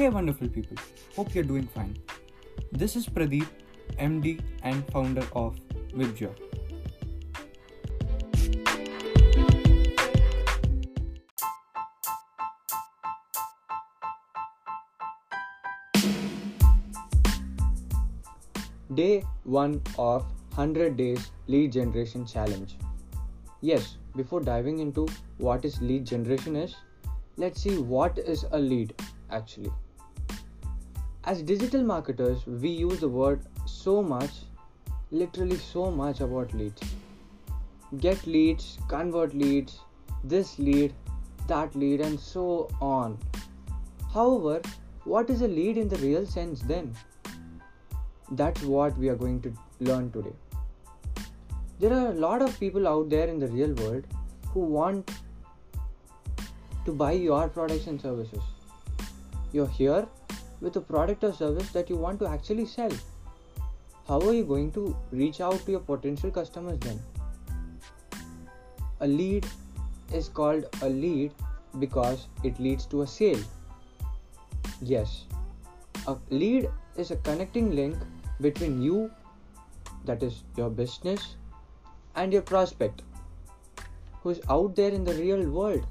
Hey, wonderful people. Hope you're doing fine. This is Pradeep, MD and founder of Webjar. Day 1 of 100 Days Lead Generation Challenge. Yes, before diving into what is lead generation is, let's see what is a lead actually. As digital marketers, we use the word so much, literally so much about leads. Get leads, convert leads, this lead, that lead, and so on. However, what is a lead in the real sense then? That's what we are going to learn today. There are a lot of people out there in the real world who want to buy your products and services. You're here with a product or service that you want to actually sell. How are you going to reach out to your potential customers then? A lead is called a lead because it leads to a sale. Yes, a lead is a connecting link between you, that is your business, and your prospect who's out there in the real world.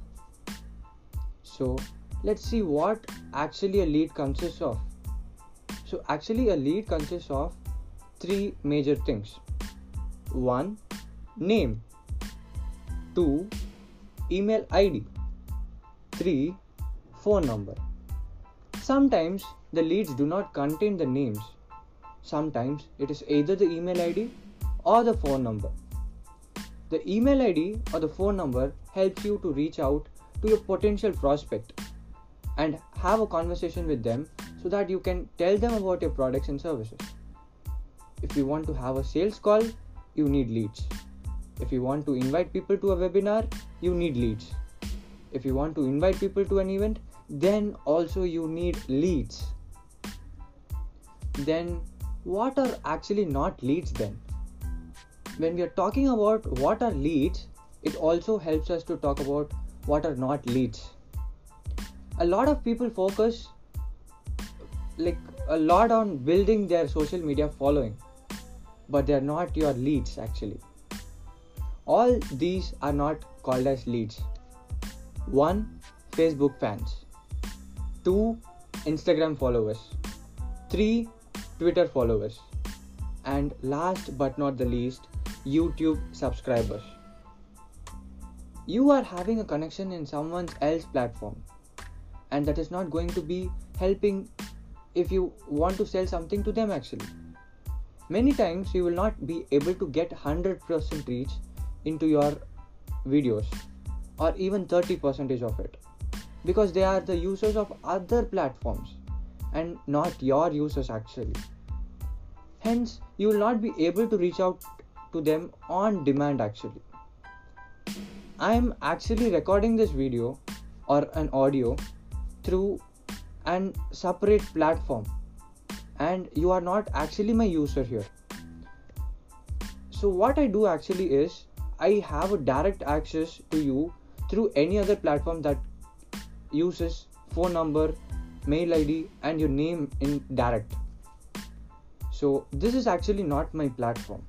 So, let's see what actually a lead consists of. So, actually, a lead consists of three major things 1. Name, 2. Email ID, 3. Phone number. Sometimes the leads do not contain the names Sometimes it is either the email ID or the phone number. The email ID or the phone number helps you to reach out to your potential prospect and have a conversation with them so that you can tell them about your products and services. If you want to have a sales call, you need leads. If you want to invite people to a webinar, you need leads. If you want to invite people to an event, then also you need leads. Then what are actually not leads then? When we are talking about what are leads, it also helps us to talk about what are not leads. A lot of people focus like a lot on building their social media following, but they are not your leads actually. All these are not called as leads. 1. Facebook fans. 2. Instagram followers. 3. Twitter followers, and last but not the least, YouTube subscribers. You are having a connection in someone else's platform, and that is not going to be helping if you want to sell something to them actually. Many times you will not be able to get 100% reach into your videos or even 30% of it because they are the users of other platforms and not your users actually. Hence, you will not be able to reach out to them on demand actually. I am actually recording this video or an audio through an separate platform. And you are not actually my user here. So, what I do actually is I have a direct access to you through any other platform that uses phone number mail id and your name in direct. So this is actually not my platform.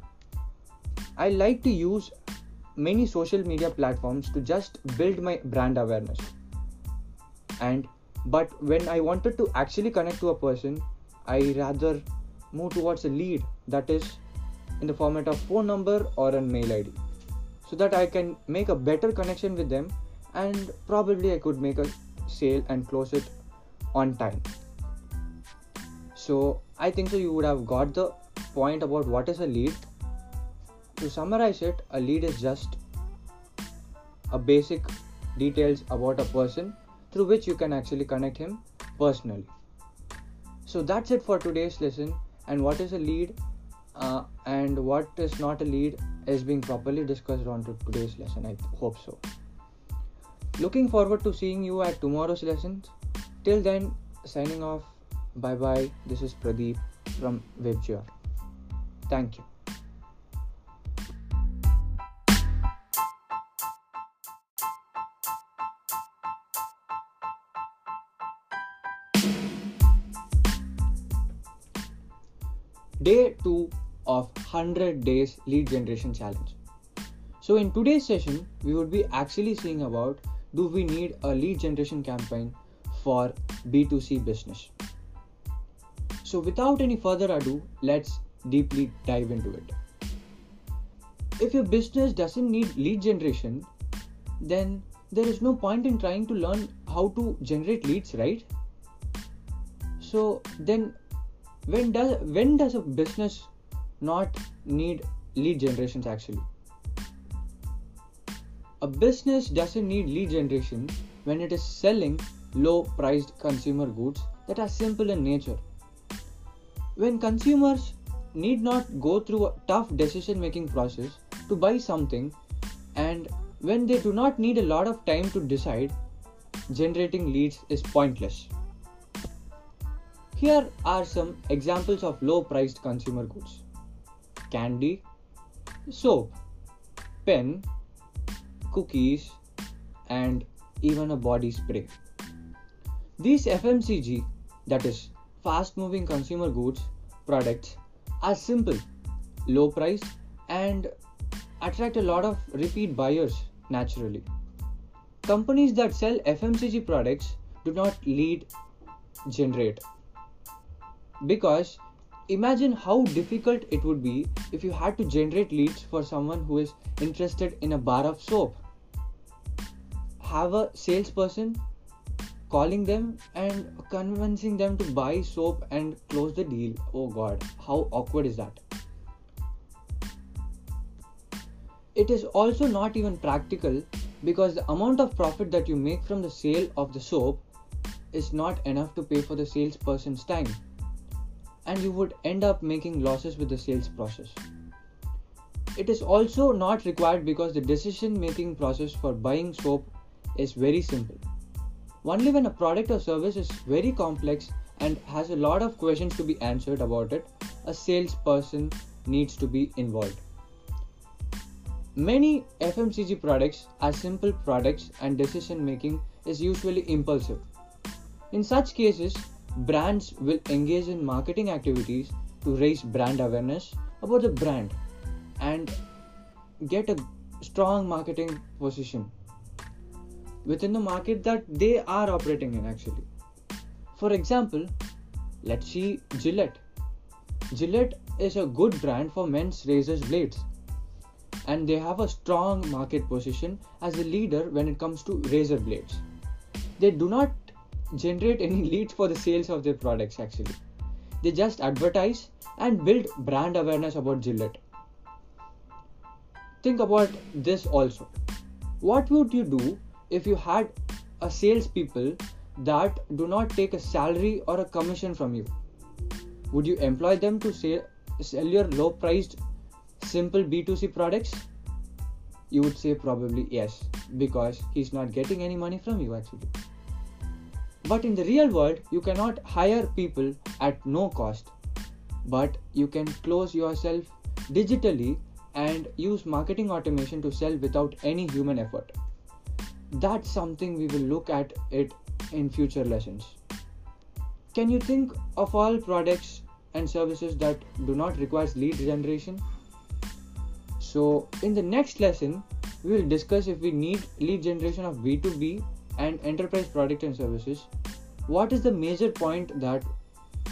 I like to use many social media platforms to just build my brand awareness. And but when i wanted to actually connect to a person i rather move towards a lead that is in the format of phone number or a mail id so that i can make a better connection with them and probably i could make a sale and close it on time. So i think so you would have got the point about what is a lead. To summarize it a lead is just a basic details about a person through which you can actually connect him personally so that's it for today's lesson and what is a lead uh, and what is not a lead is being properly discussed on to today's lesson i hope so looking forward to seeing you at tomorrow's lessons Till then, signing off. Bye bye. This is Pradeep from Webjar. Thank you. Day 2 of 100 days lead generation challenge. So in today's session we would be actually seeing about do we need a lead generation campaign for B2C business. So without any further ado let's deeply dive into it. If your business doesn't need lead generation then there is no point in trying to learn how to generate leads right so then when does when does a business not need lead generations actually? A business doesn't need lead generation when it is selling low priced consumer goods that are simple in nature. When consumers need not go through a tough decision making process to buy something and when they do not need a lot of time to decide generating leads is pointless here are some examples of low priced consumer goods candy, soap, pen, cookies, and even a body spray. These FMCG, that is, fast moving consumer goods products, are simple, low price, and attract a lot of repeat buyers naturally. Companies that sell FMCG products do not lead generate because imagine how difficult it would be if you had to generate leads for someone who is interested in a bar of soap. Have a salesperson calling them and convincing them to buy soap and close the deal. Oh god how awkward is that? It is also not even practical because the amount of profit that you make from the sale of the soap is not enough to pay for the salesperson's time and you would end up making losses with the sales process. It is also not required because the decision making process for buying soap is very simple. Only when a product or service is very complex and has a lot of questions to be answered about it, a salesperson needs to be involved. Many FMCG products are simple products and decision making is usually impulsive. In such cases, brands will engage in marketing activities to raise brand awareness about the brand and get a strong marketing position within the market that they are operating in actually. For example let's see gillette. Gillette is a good brand for men's razors blades and they have a strong market position as a leader when it comes to razor blades. They do not generate any leads for the sales of their products actually. They just advertise and build brand awareness about Gillette. Think about this also. What would you do if you had a salespeople that do not take a salary or a commission from you? Would you employ them to sell, sell your low priced simple B2C products? You would say probably yes, because he's not getting any money from you actually. But in the real world, you cannot hire people at no cost. But you can close yourself digitally and use marketing automation to sell without any human effort. That's something we will look at it in future lessons. Can you think of all products and services that do not require lead generation? So, in the next lesson, we will discuss if we need lead generation of B2B and enterprise product and services what is the major point that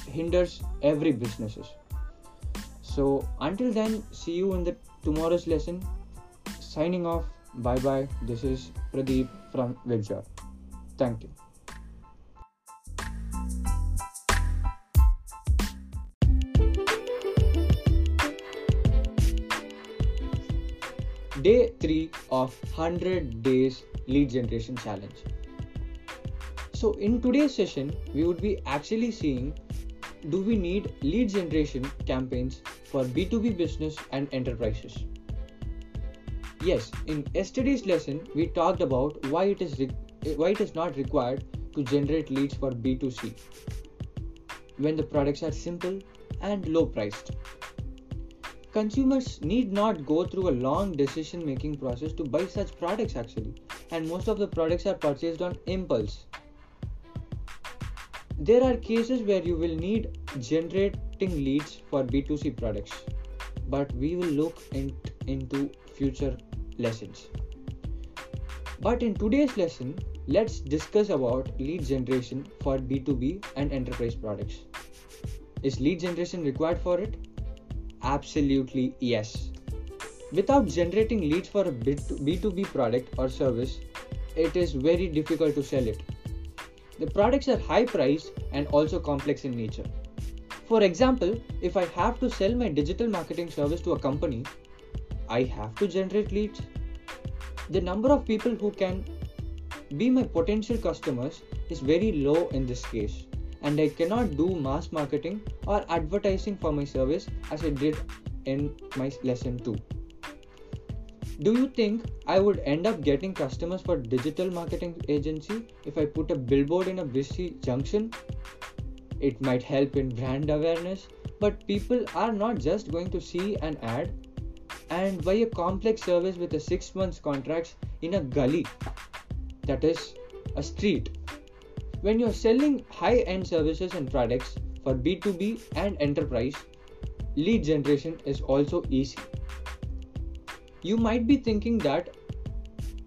hinders every businesses so until then see you in the tomorrow's lesson. Signing off. Bye bye this is pradeep from webjar. Thank you. Day 3 of 100 days lead generation challenge so, in today's session, we would be actually seeing do we need lead generation campaigns for B2B business and enterprises? Yes, in yesterday's lesson, we talked about why it is re- why it is not required to generate leads for B2C when the products are simple and low priced. Consumers need not go through a long decision making process to buy such products actually, and most of the products are purchased on impulse there are cases where you will need generating leads for B2C products, but we will look in, into future lessons. But in today's lesson, let's discuss about lead generation for B2B and enterprise products. Is lead generation required for it? Absolutely yes. Without generating leads for a B2B product or service, it is very difficult to sell it. The products are high priced and also complex in nature. For example, if I have to sell my digital marketing service to a company, I have to generate leads. The number of people who can be my potential customers is very low in this case, and I cannot do mass marketing or advertising for my service as I did in my lesson 2. Do you think I would end up getting customers for digital marketing agency if I put a billboard in a busy junction? It might help in brand awareness, but people are not just going to see an ad and buy a complex service with a 6 months contract in a gully that is a street. When you're selling high end services and products for B2B and enterprise, lead generation is also easy you might be thinking that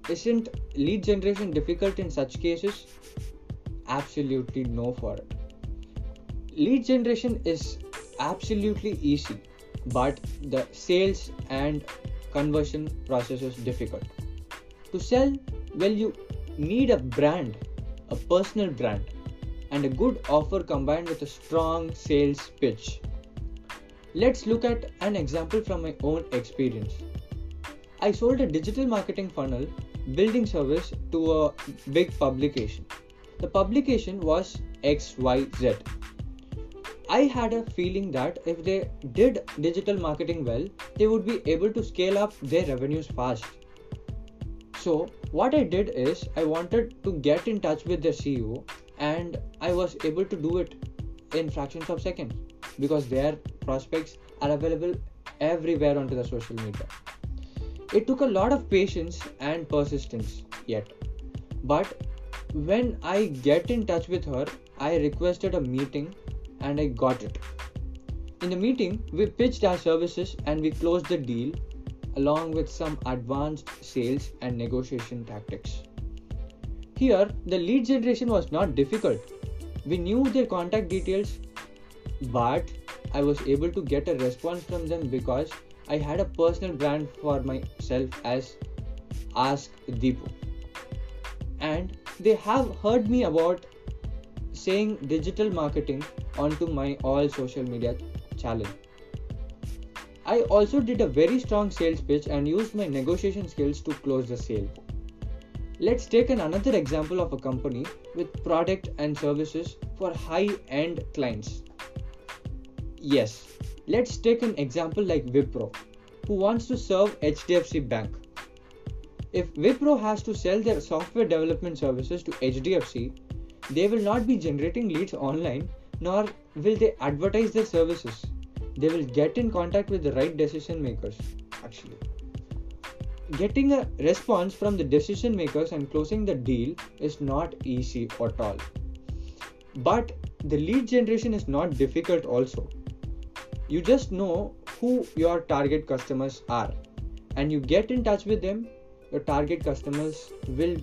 isn't lead generation difficult in such cases? Absolutely no for it. Lead generation is absolutely easy, but the sales and conversion process is difficult. To sell, well, you need a brand, a personal brand, and a good offer combined with a strong sales pitch. Let's look at an example from my own experience. I sold a digital marketing funnel building service to a big publication. The publication was XYZ. I had a feeling that if they did digital marketing well, they would be able to scale up their revenues fast. So, what I did is I wanted to get in touch with the CEO and I was able to do it in fractions of seconds because their prospects are available everywhere onto the social media. It took a lot of patience and persistence yet. But when I get in touch with her, I requested a meeting and I got it. In the meeting, we pitched our services and we closed the deal along with some advanced sales and negotiation tactics. Here, the lead generation was not difficult. We knew their contact details, but I was able to get a response from them because I had a personal brand for myself as Ask Deepu. And they have heard me about saying digital marketing onto my all social media challenge. I also did a very strong sales pitch and used my negotiation skills to close the sale. Let's take an another example of a company with product and services for high end clients. Yes, Let's take an example like Wipro, who wants to serve HDFC Bank. If Wipro has to sell their software development services to HDFC, they will not be generating leads online nor will they advertise their services. They will get in contact with the right decision makers actually. Getting a response from the decision makers and closing the deal is not easy at all. But the lead generation is not difficult also you just know who your target customers are. And you get in touch with them your target customers will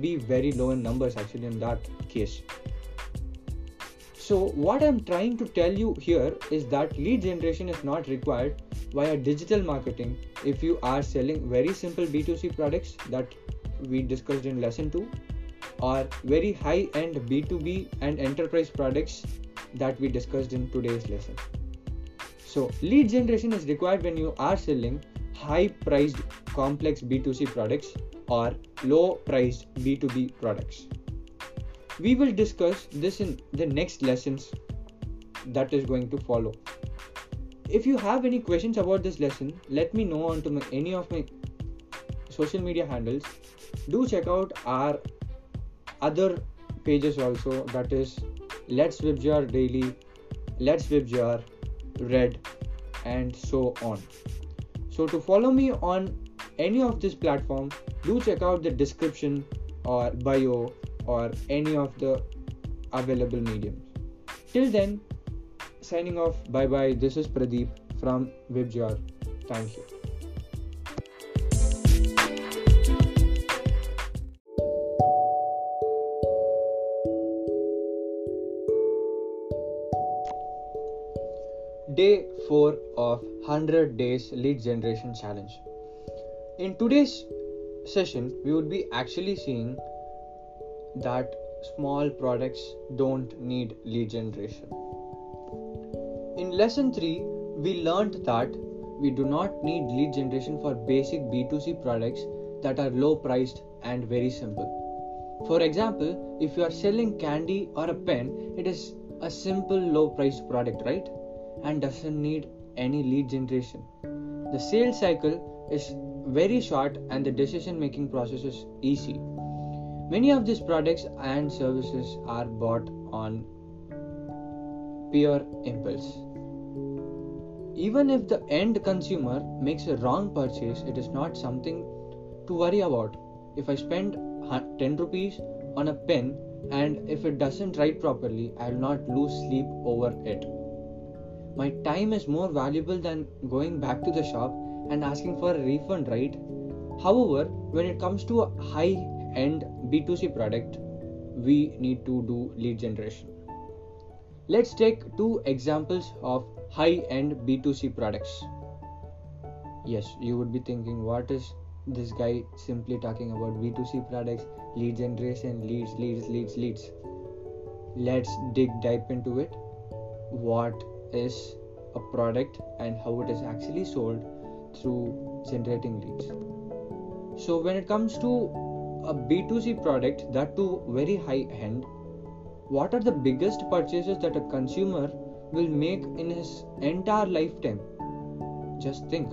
be very low in numbers actually in that case. So what i'm trying to tell you here is that lead generation is not required via digital marketing. If you are selling very simple b2c products that we discussed in lesson 2 or very high end b2b and enterprise products that we discussed in today's lesson so, lead generation is required when you are selling high priced complex B2C products or low priced B2B products. We will discuss this in the next lessons that is going to follow. If you have any questions about this lesson, let me know on to any of my social media handles. Do check out our other pages also that is Let's Webjar Daily, Let's Webjar, red and so on so to follow me on any of this platform do check out the description or bio or any of the available mediums till then signing off. Bye bye. This is Pradeep from Webjar. Thank you. Day 4 of 100 Days Lead Generation Challenge. In today's session, we would be actually seeing that small products don't need lead generation. In lesson 3, we learned that we do not need lead generation for basic B2C products that are low priced and very simple. For example, if you are selling candy or a pen, it is a simple low priced product, right? And doesn't need any lead generation. The sales cycle is very short and the decision making process is easy. Many of these products and services are bought on pure impulse. Even if the end consumer makes a wrong purchase, it is not something to worry about. If I spend 10 rupees on a pen and if it doesn't write properly, I will not lose sleep over it my time is more valuable than going back to the shop and asking for a refund, right? However, when it comes to a high end B2C product, we need to do lead generation. Let's take two examples of high end B2C products. Yes, you would be thinking, what is this guy simply talking about B2C products, lead generation, leads, leads, leads, leads? Let's dig deep into it. What is a product and how it is actually sold through generating leads. So, when it comes to a B2C product, that too very high end, what are the biggest purchases that a consumer will make in his entire lifetime? Just think.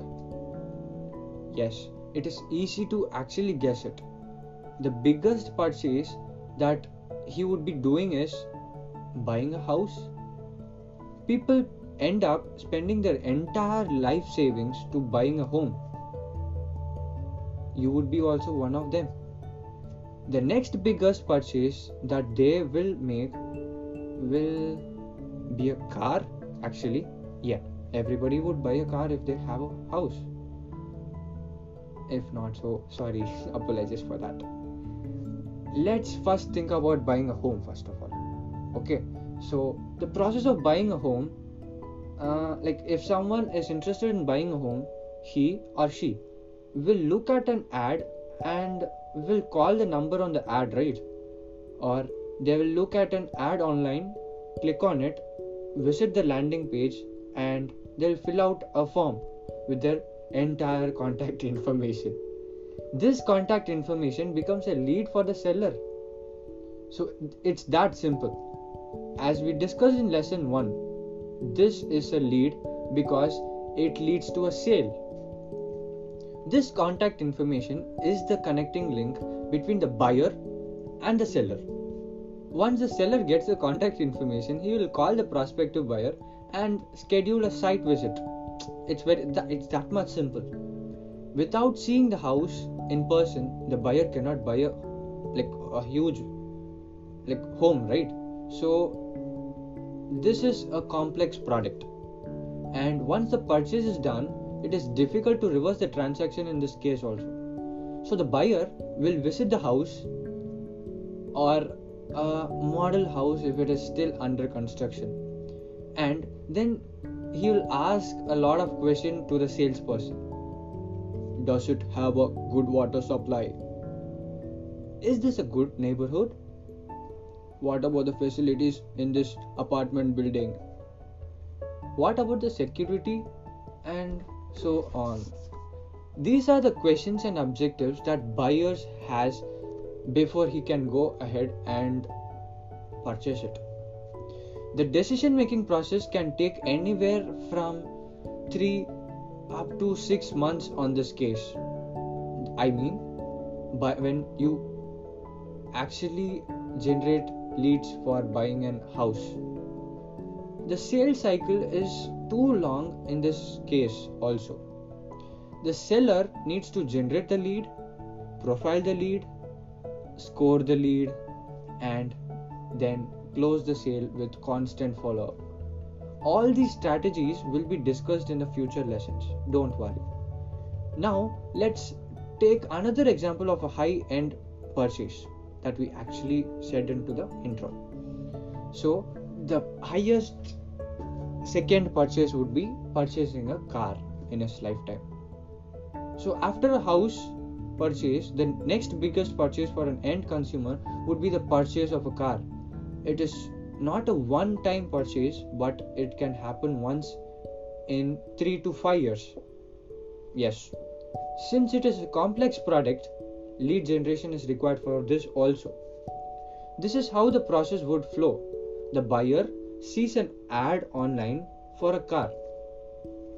Yes, it is easy to actually guess it. The biggest purchase that he would be doing is buying a house people end up spending their entire life savings to buying a home. You would be also one of them. The next biggest purchase that they will make will be a car. Actually, yeah, everybody would buy a car if they have a house. If not, so sorry, apologies for that. Let's first think about buying a home, first of all. Okay, so the process of buying a home uh, like if someone is interested in buying a home he or she will look at an ad and will call the number on the ad right? Or they will look at an ad online click on it visit the landing page and they'll fill out a form with their entire contact information. This contact information becomes a lead for the seller. So it's that simple as we discussed in lesson 1, this is a lead because it leads to a sale. This contact information is the connecting link between the buyer and the seller. Once the seller gets the contact information, he will call the prospective buyer and schedule a site visit. It's very it's that much simple. Without seeing the house in person, the buyer cannot buy a like a huge like home, right? So, this is a complex product, and once the purchase is done, it is difficult to reverse the transaction in this case also. So, the buyer will visit the house or a model house if it is still under construction, and then he will ask a lot of questions to the salesperson. Does it have a good water supply? Is this a good neighborhood? What about the facilities in this apartment building? What about the security? And so on. These are the questions and objectives that buyers has before he can go ahead and purchase it. The decision making process can take anywhere from 3 up to 6 months on this case. I mean, by when you actually generate leads for buying an house. The sales cycle is too long in this case, also. The seller needs to generate the lead, profile the lead, score the lead, and then close the sale with constant follow up. all these strategies will be discussed in the future lessons. Don't worry. Now, let's take another example of a high end purchase that we actually said into the intro. So, the highest second purchase would be purchasing a car in his lifetime. So, after a house purchase, the next biggest purchase for an end consumer would be the purchase of a car. It is not a one time purchase, but it can happen once in 3 to 5 years. Yes, since it is a complex product, lead generation is required for this also. This is how the process would flow. The buyer sees an ad online for a car.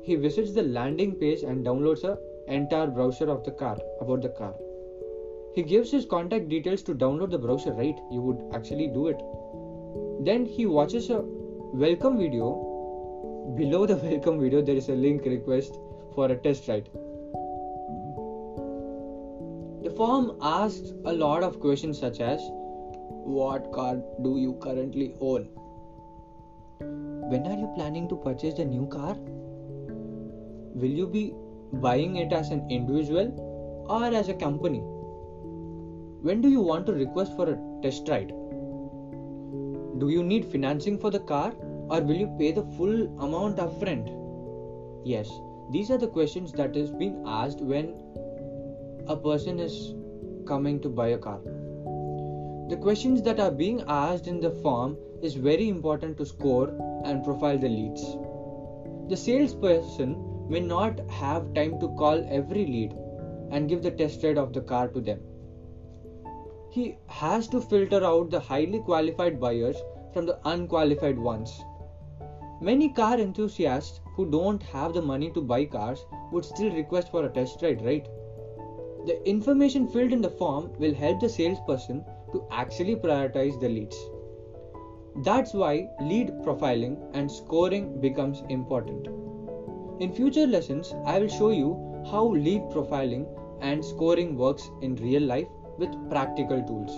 He visits the landing page and downloads a entire brochure of the car about the car. He gives his contact details to download the brochure, right? You would actually do it. Then he watches a welcome video. Below the welcome video, there is a link request for a test ride. Form asks a lot of questions such as What car do you currently own? When are you planning to purchase the new car? Will you be buying it as an individual or as a company? When do you want to request for a test ride? Do you need financing for the car or will you pay the full amount upfront? Yes, these are the questions that is being asked when a person is coming to buy a car. The questions that are being asked in the form is very important to score and profile the leads. The salesperson may not have time to call every lead and give the test ride of the car to them. He has to filter out the highly qualified buyers from the unqualified ones. Many car enthusiasts who don't have the money to buy cars would still request for a test ride, right? The information filled in the form will help the salesperson to actually prioritize the leads. That's why lead profiling and scoring becomes important. In future lessons, I will show you how lead profiling and scoring works in real life with practical tools.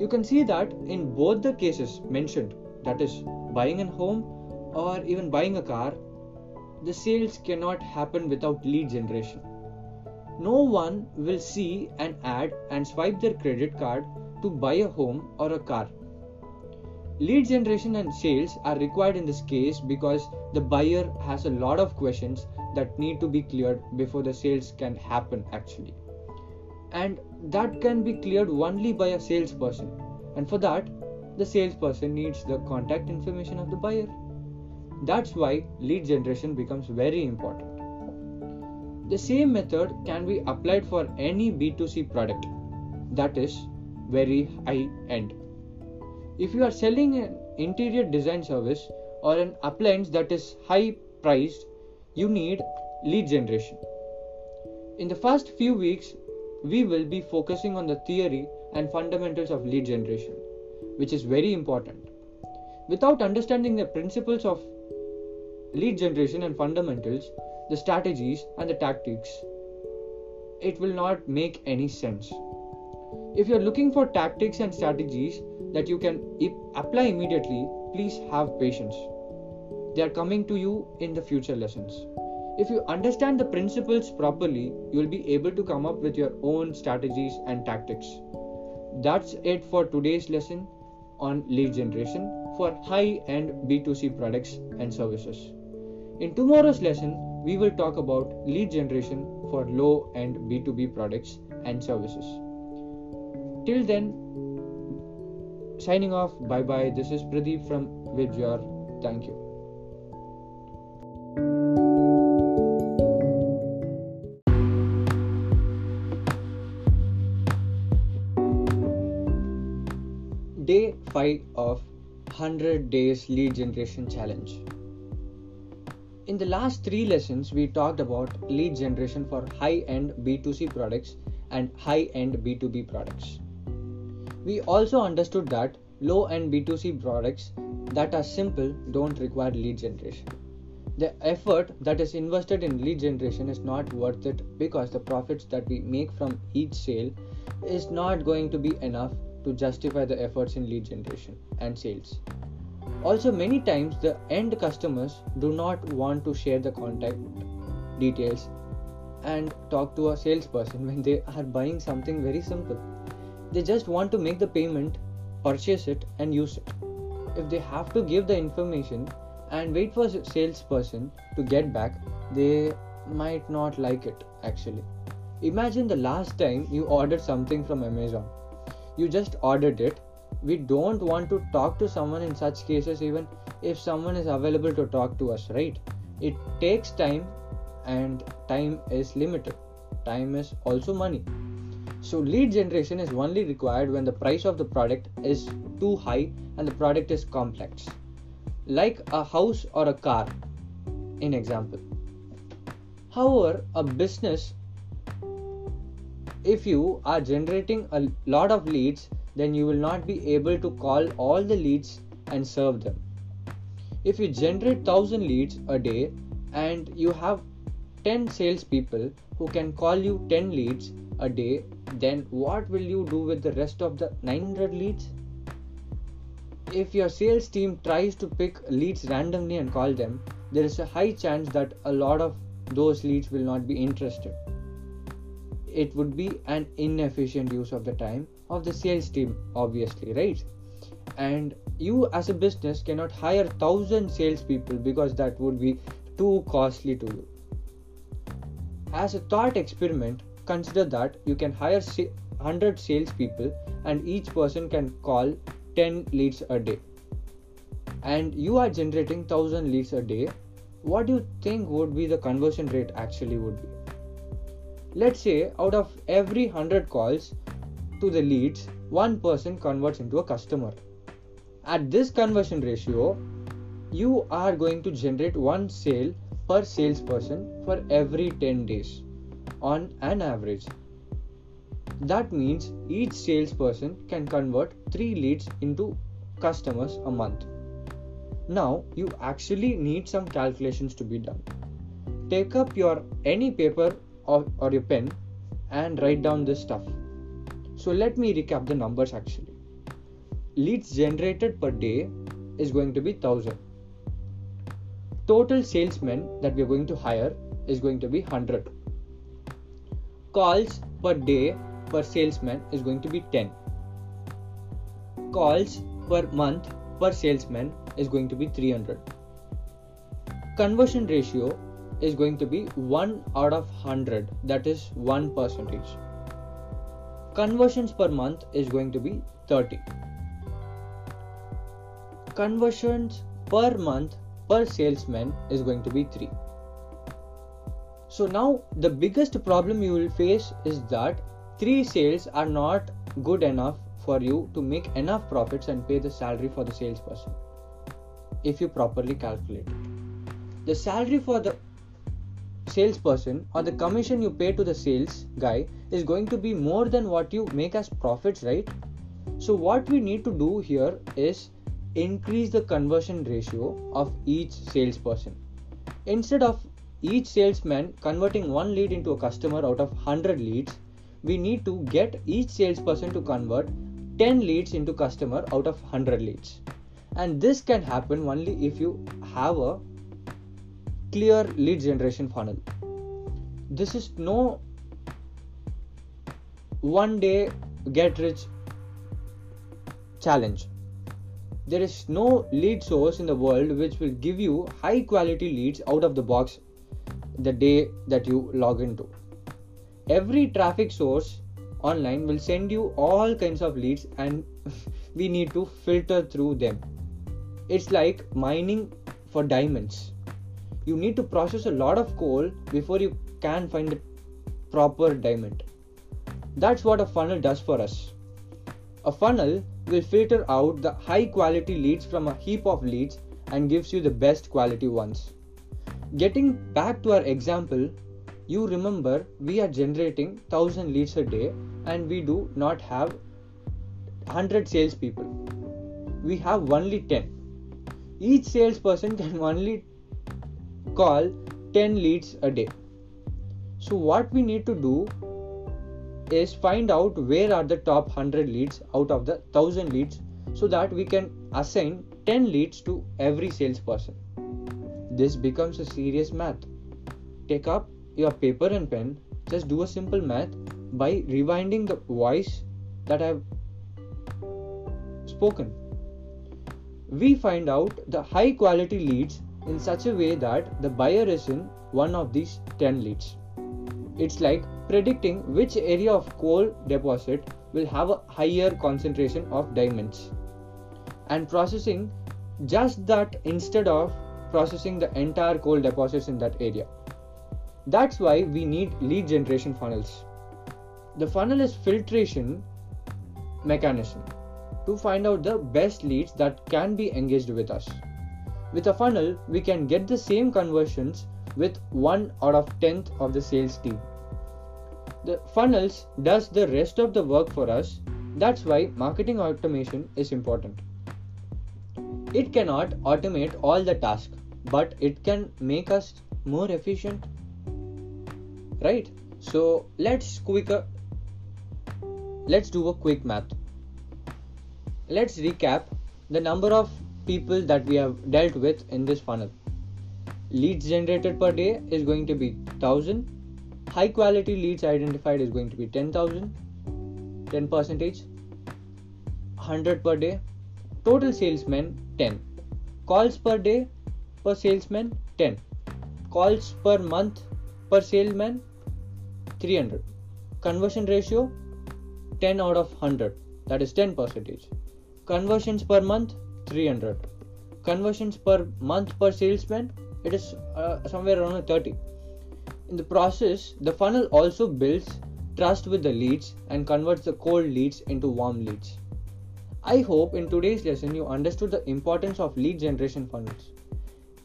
You can see that in both the cases mentioned, that is, buying a home or even buying a car, the sales cannot happen without lead generation. No one will see an ad and swipe their credit card to buy a home or a car Lead generation and sales are required in this case because the buyer has a lot of questions that need to be cleared before the sales can happen actually. And that can be cleared only by a salesperson. And for that, the salesperson needs the contact information of the buyer. That's why lead generation becomes very important. The same method can be applied for any B2C product that is very high end. If you are selling an interior design service or an appliance that is high priced, you need lead generation. In the first few weeks, we will be focusing on the theory and fundamentals of lead generation, which is very important. Without understanding the principles of lead generation and fundamentals, the strategies and the tactics, it will not make any sense. If you are looking for tactics and strategies that you can apply immediately, please have patience. They are coming to you in the future lessons. If you understand the principles properly, you will be able to come up with your own strategies and tactics. That's it for today's lesson on lead generation for high end B2C products and services. In tomorrow's lesson, we will talk about lead generation for low end B2B products and services. Till then, signing off. Bye bye. This is Pradeep from Webjar. Thank you. Day 5 of 100 Days Lead Generation Challenge. In the last three lessons, we talked about lead generation for high end B2C products and high end B2B products. We also understood that low end B2C products that are simple don't require lead generation. The effort that is invested in lead generation is not worth it because the profits that we make from each sale is not going to be enough to justify the efforts in lead generation and sales. Also, many times the end customers do not want to share the contact details and talk to a salesperson when they are buying something very simple. They just want to make the payment, purchase it, and use it. If they have to give the information and wait for a salesperson to get back, they might not like it actually. Imagine the last time you ordered something from Amazon. You just ordered it we don't want to talk to someone in such cases even if someone is available to talk to us right? It takes time and time is limited. Time is also money. So lead generation is only required when the price of the product is too high and the product is complex. Like a house or a car in example. However a business if you are generating a lot of leads then you will not be able to call all the leads and serve them. If you generate 1000 leads a day and you have 10 salespeople who can call you 10 leads a day, then what will you do with the rest of the 900 leads? If your sales team tries to pick leads randomly and call them, there is a high chance that a lot of those leads will not be interested. It would be an inefficient use of the time of the sales team obviously right? And you as a business cannot hire thousand salespeople because that would be too costly to you. As a thought experiment consider that you can hire 100 salespeople and each person can call 10 leads a day. And you are generating 1000 leads a day. What do you think would be the conversion rate actually would be let's say out of every 100 calls to the leads, one person converts into a customer. At this conversion ratio, you are going to generate one sale per salesperson for every 10 days on an average. That means each salesperson can convert 3 leads into customers a month. Now you actually need some calculations to be done. Take up your any paper or, or your pen and write down this stuff. So let me recap the numbers actually. Leads generated per day is going to be 1000. Total salesmen that we are going to hire is going to be 100. Calls per day per salesman is going to be 10. Calls per month per salesman is going to be 300. Conversion ratio is going to be 1 out of 100 that is 1 percentage. Conversions per month is going to be 30 conversions per month per salesman is going to be 3 so now the biggest problem you will face is that 3 sales are not good enough for you to make enough profits and pay the salary for the salesperson if you properly calculate. The salary for the salesperson or the commission you pay to the sales guy is going to be more than what you make as profits, right? So, what we need to do here is increase the conversion ratio of each salesperson. Instead of each salesman converting one lead into a customer out of 100 leads, we need to get each salesperson to convert 10 leads into customer out of 100 leads. And this can happen only if you have a clear lead generation funnel. This is no one day get rich challenge. There is no lead source in the world which will give you high quality leads out of the box the day that you log into. Every traffic source online will send you all kinds of leads and we need to filter through them. It's like mining for diamonds you need to process a lot of coal before you can find the proper diamond. That's what a funnel does for us. A funnel will filter out the high quality leads from a heap of leads and gives you the best quality ones. Getting back to our example, you remember we are generating 1000 leads a day and we do not have 100 salespeople. We have only 10. Each salesperson can only call 10 leads a day. So, what we need to do is find out where are the top 100 leads out of the 1000 leads so that we can assign 10 leads to every salesperson. This becomes a serious math. Take up your paper and pen, just do a simple math by rewinding the voice that I've spoken. We find out the high quality leads in such a way that the buyer is in one of these 10 leads. It's like predicting which area of coal deposit will have a higher concentration of diamonds and processing just that instead of processing the entire coal deposits in that area. That's why we need lead generation funnels. The funnel is filtration mechanism to find out the best leads that can be engaged with us. With a funnel, we can get the same conversions with 1 out of 10th of the sales team. The funnels does the rest of the work for us. That's why marketing automation is important. It cannot automate all the tasks, but it can make us more efficient. Right? So let's quicker uh, let's do a quick math. Let's recap the number of people that we have dealt with in this funnel. Leads generated per day is going to be 1000. High quality leads identified is going to be 10,000, 10 percentage, 100 per day. Total salesmen 10. Calls per day per salesman 10. Calls per month per salesman 300. Conversion ratio 10 out of 100 that is 10 percentage. Conversions per month 300 conversions per month per salesman it is uh, somewhere around 30 in the process the funnel also builds trust with the leads and converts the cold leads into warm leads. I hope in today's lesson you understood the importance of lead generation funnels.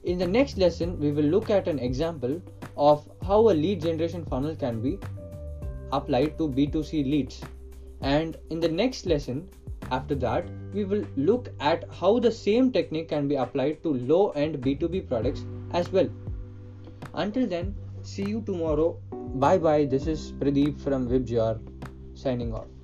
In the next lesson we will look at an example of how a lead generation funnel can be applied to b2c leads and in the next lesson after that, we will look at how the same technique can be applied to low end B2B products as well. Until then, see you tomorrow. Bye bye. This is Pradeep from Webjar signing off.